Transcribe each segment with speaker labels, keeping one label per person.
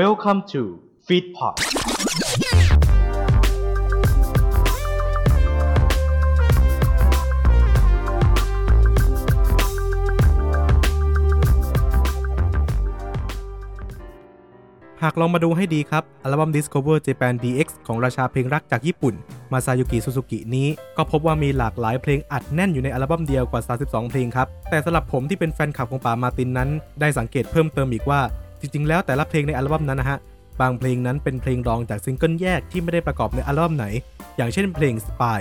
Speaker 1: Welcome to Feedpot
Speaker 2: หากลองมาดูให้ดีครับ อัลบั้ม Discover Japan DX ของราชาเพลงรักจากญี่ปุ่น มาซายุกิซูซูกินี้ ก็พบว่ามีหลากหลายเพลงอัดแน่นอยู่ในอัลบั้มเดียวกว่า 32 เพลงครับ แต่สำหรับผมที่เป็นแฟนคลับของป่ามาตินนั้น ได้สังเกตเพิ่มเติมอีกว่า จริงๆ แล้วแต่ละเพลงในอัลบั้มนั้นนะฮะ บางเพลงนั้นเป็นเพลงรองจากซิงเกิลแยกที่ไม่ได้ประกอบในอัลบั้มไหน อย่างเช่นเพลง Spy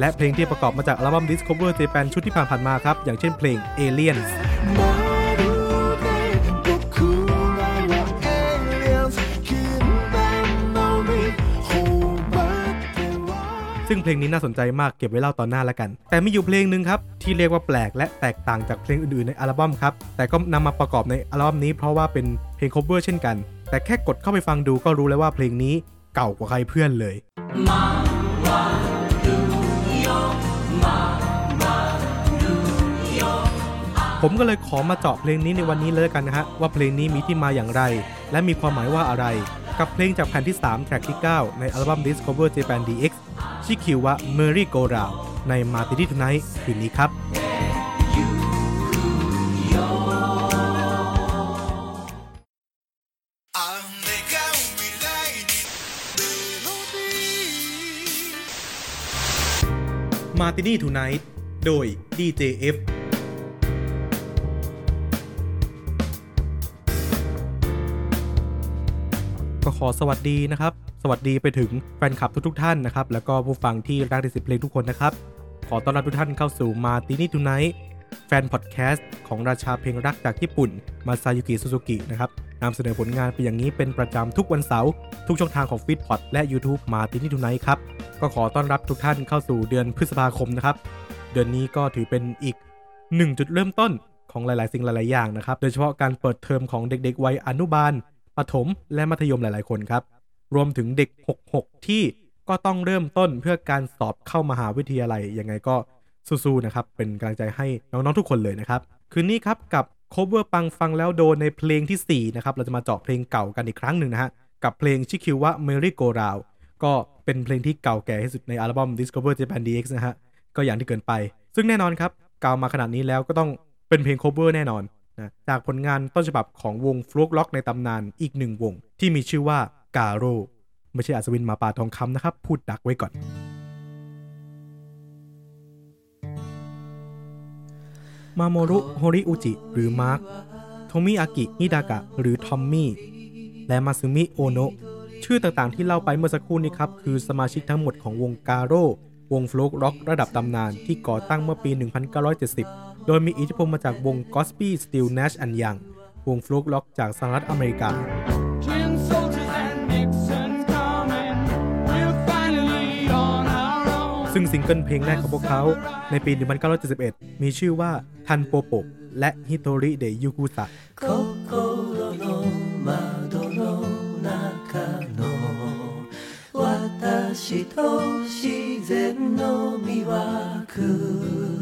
Speaker 2: และเพลงที่ประกอบมาจากอัลบั้ม Discover Japan ชุดที่ผ่านๆมาครับ อย่างเช่นเพลง Aliens ซึ่งเพลงนี้น่าสนใจมากเก็บไว้เล่าตอนหน้าล้วกัน แต่มีอยู่เพลงหนึ่งครับ ที่เรียกว่าแปลกและแตกต่างจากเพลงอื่นๆในอัลบั้มครับ แต่ก็นำมาประกอบในอัลบั้มนี้เพราะว่าเป็นเพลง cover เช่นกัน แต่แค่กดเข้าไปฟังดูก็รู้แล้วว่าเพลงนี้เก่ากว่าใครเพื่อนเลยผมก็เลยขอมาเจาะเพลงนี้ในวันนี้เลยกันนะฮะว่าเพลงนี้มีที่มาอย่างไร และมีความหมายว่าอะไร กับเพลงจากแผ่นที่ 3 แทร็กที่ 9 ในอัลบั้ม Discover Japan DX ชิคิวะเมรี่โกราวในมาติที่ทุนท์คืนนี้ครับ
Speaker 3: มาตินี่ทูไน
Speaker 2: ท์โดย DJF ก็ขอสวัสดีนะครับ สวัสดีไปถึงแฟนคลับทุกๆท่านนะครับ แล้วก็ผู้ฟังที่รักในเสียงเพลงทุกคนนะครับ ขอต้อนรับทุกท่านเข้าสู่ Martini Tonight แฟนพอดแคสต์ของราชาเพลงรักจากญี่ปุ่น มาซายุกิซูซูกินะครับนำเสนอผลงานไปอย่างนี้เป็นประจำทุกวันเสาร์ทุกช่องทางของ f e e d p o t และ YouTube Martini Tonight ครับ ก็ขอต้อนรับทุกท่านเข้าสู่เดือนพฤษภาคมนะครับ เดือนนี้ก็ถือเป็นอีกหนึ่งจุดเริ่มต้นของหลาย ๆ สิ่งหลาย ๆ อย่างนะครับ โดยเฉพาะการเปิดเทอมของเด็ก ๆ วัยอนุบาล ประถมและมัธยมหลาย ๆ คนครับ รวมถึงเด็ก 66 ที่ก็ต้องเริ่มต้นเพื่อการสอบเข้ามหาวิทยาลัยยังไงก็สู้ๆนะครับ เป็นกำลังใจให้น้อง ๆ ทุกคนเลยนะครับ คืนนี้ครับกับ cover ปังฟังแล้วโดนในเพลงที่ 4 นะครับ เราจะมาเจาะเพลงเก่ากันอีกครั้งหนึ่งนะฮะ กับเพลงชื่อคิวว่า Merry Go Round ก็เป็นเพลงที่เก่าแก่ที่สุดในอัลบั้ม Discover Japan DX นะฮะ ก็อย่างที่เกินไป ซึ่งแน่นอนครับเก่ามาขนาดนี้แล้วก็ต้องเป็นเพลง cover แน่นอน นะจากผลงานต้นฉบับของวง folk rock ในตำนานอีกหนึ่งวง ที่มีชื่อว่ากาโร่ไม่ใช่อัศวินหมาป่าทองคำนะครับ พูดดักไว้ก่อน มาโมรุโฮริอุจิ หรือมาร์คโทมิอากิฮิดากะ หรือทอมมี่ และมาซึมิโอโนะชื่อต่างๆที่เล่าไปเมื่อสักครู่นี้ครับ คือสมาชิกทั้งหมดของวงกาโร่วง folk rock ระดับตำนานที่ก่อตั้งเมื่อปี 1970 โดยมีอิทธิพลมาจากวง g o s p y Steel Nash and Young วงโฟล์กร็อกจากสหรัฐอเมริกา
Speaker 4: Tin soldiers and Nixon's coming. We're finally on our own.
Speaker 2: ซึ่งซิงเกิลเพลงแรกของพวกเขาในปี 1971 มีชื่อว่าทันโปโปและฮิโตริเดยุกุสะ
Speaker 5: 心の窓の中の私と自然の魅惑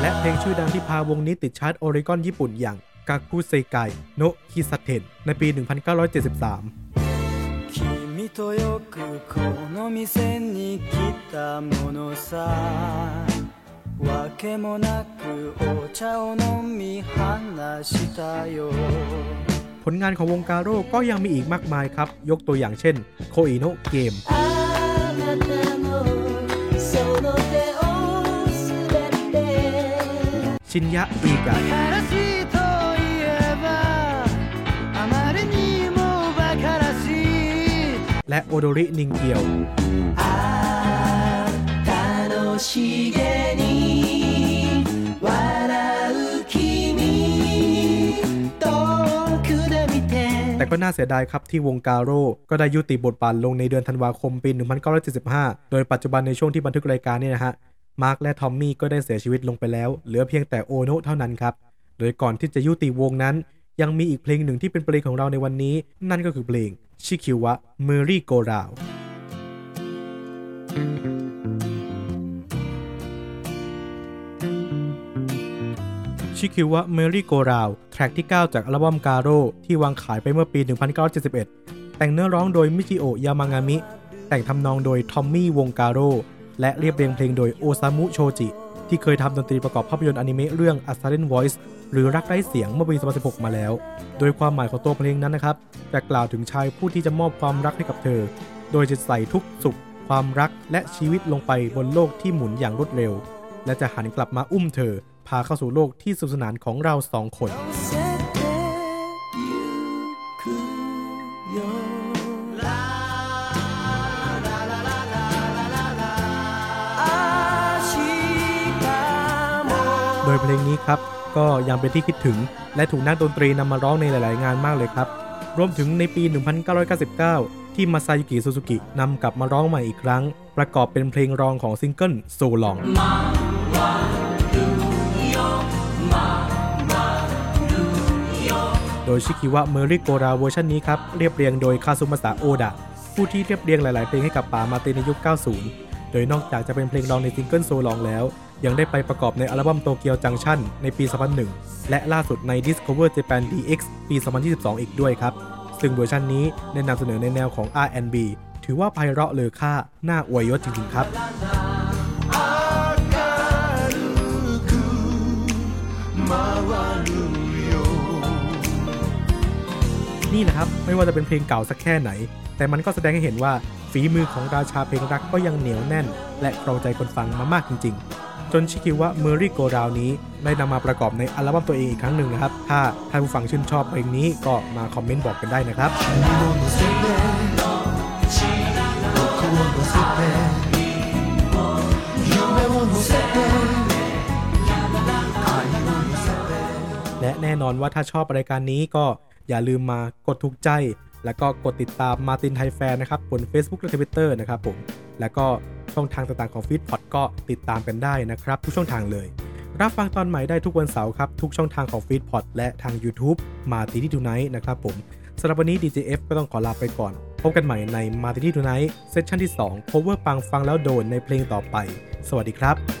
Speaker 2: และเพลงชื่อดังที่พาวงนี้ติดชาร์ตโอริกอนญี่ปุ่นอย่างกากุเซไกโนะคิซาเทนในปี 1973
Speaker 5: 君とよくこの店に来たものさわけもなくお茶を飲み話したよ
Speaker 2: ผลงานของวงการโร่ก็ยังมีอีกมากมายครับ ยกตัวอย่างเช่นโคอิโนะเกม ชินยะอีกะและโอโดรินิงเกียวแต่ก็น่าเสียดายครับที่วงการโร่ก็ได้ยุติบทบาทลงในเดือนธันวาคมปี 1975 โดยปัจจุบันในช่วงที่บันทึกรายการนี่นะฮะ มาร์คและทอมมี่ก็ได้เสียชีวิตลงไปแล้ว เหลือเพียงแต่โอโนะเท่านั้นครับ โดยก่อนที่จะยุติวงนั้น ยังมีอีกเพลงหนึ่งที่เป็นเพลงของเราในวันนี้ นั่นก็คือเพลงชิคิวะเมอรี่โกราวชิคิวะ Merry-Go-Round track ที่ 9 จากอัลบั้มกาโร่ที่วางขายไปเมื่อปี 1971 แต่งเนื้อร้องโดยมิจิโอยามางามิ แต่งทำนองโดยทอมมี่วงกาโร่ และเรียบเรียงเพลงโดยโอซามุโชจิ ที่เคยทำดนตรีประกอบภาพยนตร์อนิเมะเรื่อง A Silent Voice หรือรักไร้เสียงเมื่อปี 2016 มาแล้ว โดยความหมายของตัวเพลงนั้นนะครับจะกล่าวถึงชายผู้ที่จะมอบความรักให้กับเธอ โดยจะใส่ทุกข์สุข ความรักและชีวิตลงไปบนโลกที่หมุนอย่างรวดเร็ว และจะหันกลับมาอุ้มเธอ พาเข้าสู่โลกที่สนุกสนานของเราสองคน โดยเพลงนี้ครับก็ยังเป็นที่คิดถึง และถูกนักดนตรีนำมาร้องในหลาย ๆ งานมากเลยครับ รวมถึงในปี 1999 ที่มาซายุกิซูซูกินำกลับมาร้องใหม่อีกครั้ง ประกอบเป็นเพลงรองของซิงเกิล So Long โดยชิคิวะ Merry-Go-Round เวอร์ชันนี้ครับเรียบเรียงโดยคาซุมาสะโอดะผู้ที่เรียบเรียงหลาย ๆ เพลงให้กับป่ามาเตในยุค 90 โดยนอกจากจะเป็นเพลงรองในซิงเกิล So Long แล้ว ยังได้ไปประกอบในอัลบั้ม Tokyo Junction ในปี 2001 และล่าสุดใน Discover Japan DX ปี 2022 อีกด้วยครับ ซึ่งเวอร์ชันนี้ได้นำเสนอในแนวของ R&B ถือว่าไพเราะเลอค่าน่าอวยยศจริงๆครับนี่นะครับ ไม่ว่าจะเป็นเพลงเก่าสักแค่ไหน แต่มันก็แสดงให้เห็นว่าฝีมือของราชาเพลงรักก็ยังเหนียวแน่น และครองใจคนฟังมามากจริงๆ จนชิคิวะ Merry-Go-Round นี้ ได้นำมาประกอบในอัลบั้มตัวเองอีกครั้งหนึ่งนะครับ ถ้าท่านผู้ฟังชื่นชอบเพลงนี้ก็มาคอมเมนต์บอกกันได้นะครับและแน่นอนว่าถ้าชอบรายการนี้ก็อย่าลืมมากดถูกใจ แล้วก็กดติดตามมาตินไทยแฟนนะครับบน Facebook และ Twitter นะครับผม แล้วก็ ช่องทางต่างๆของฟีดพอดก็ติดตามกันได้นะครับ ทุกช่องทางเลย รับฟังตอนใหม่ได้ทุกวันเสาร์ครับ ทุกช่องทางของฟีดพอดและทาง YouTube มาติที่ทูไนท์นะครับผมสำหรับวันนี้ DJF ก็ต้องขอลาไปก่อน พบกันใหม่ในมาติที่ทูไนท์เซสชั่นที่2 cover ปังฟังแล้วโดนในเพลงต่อไป สวัสดีครับ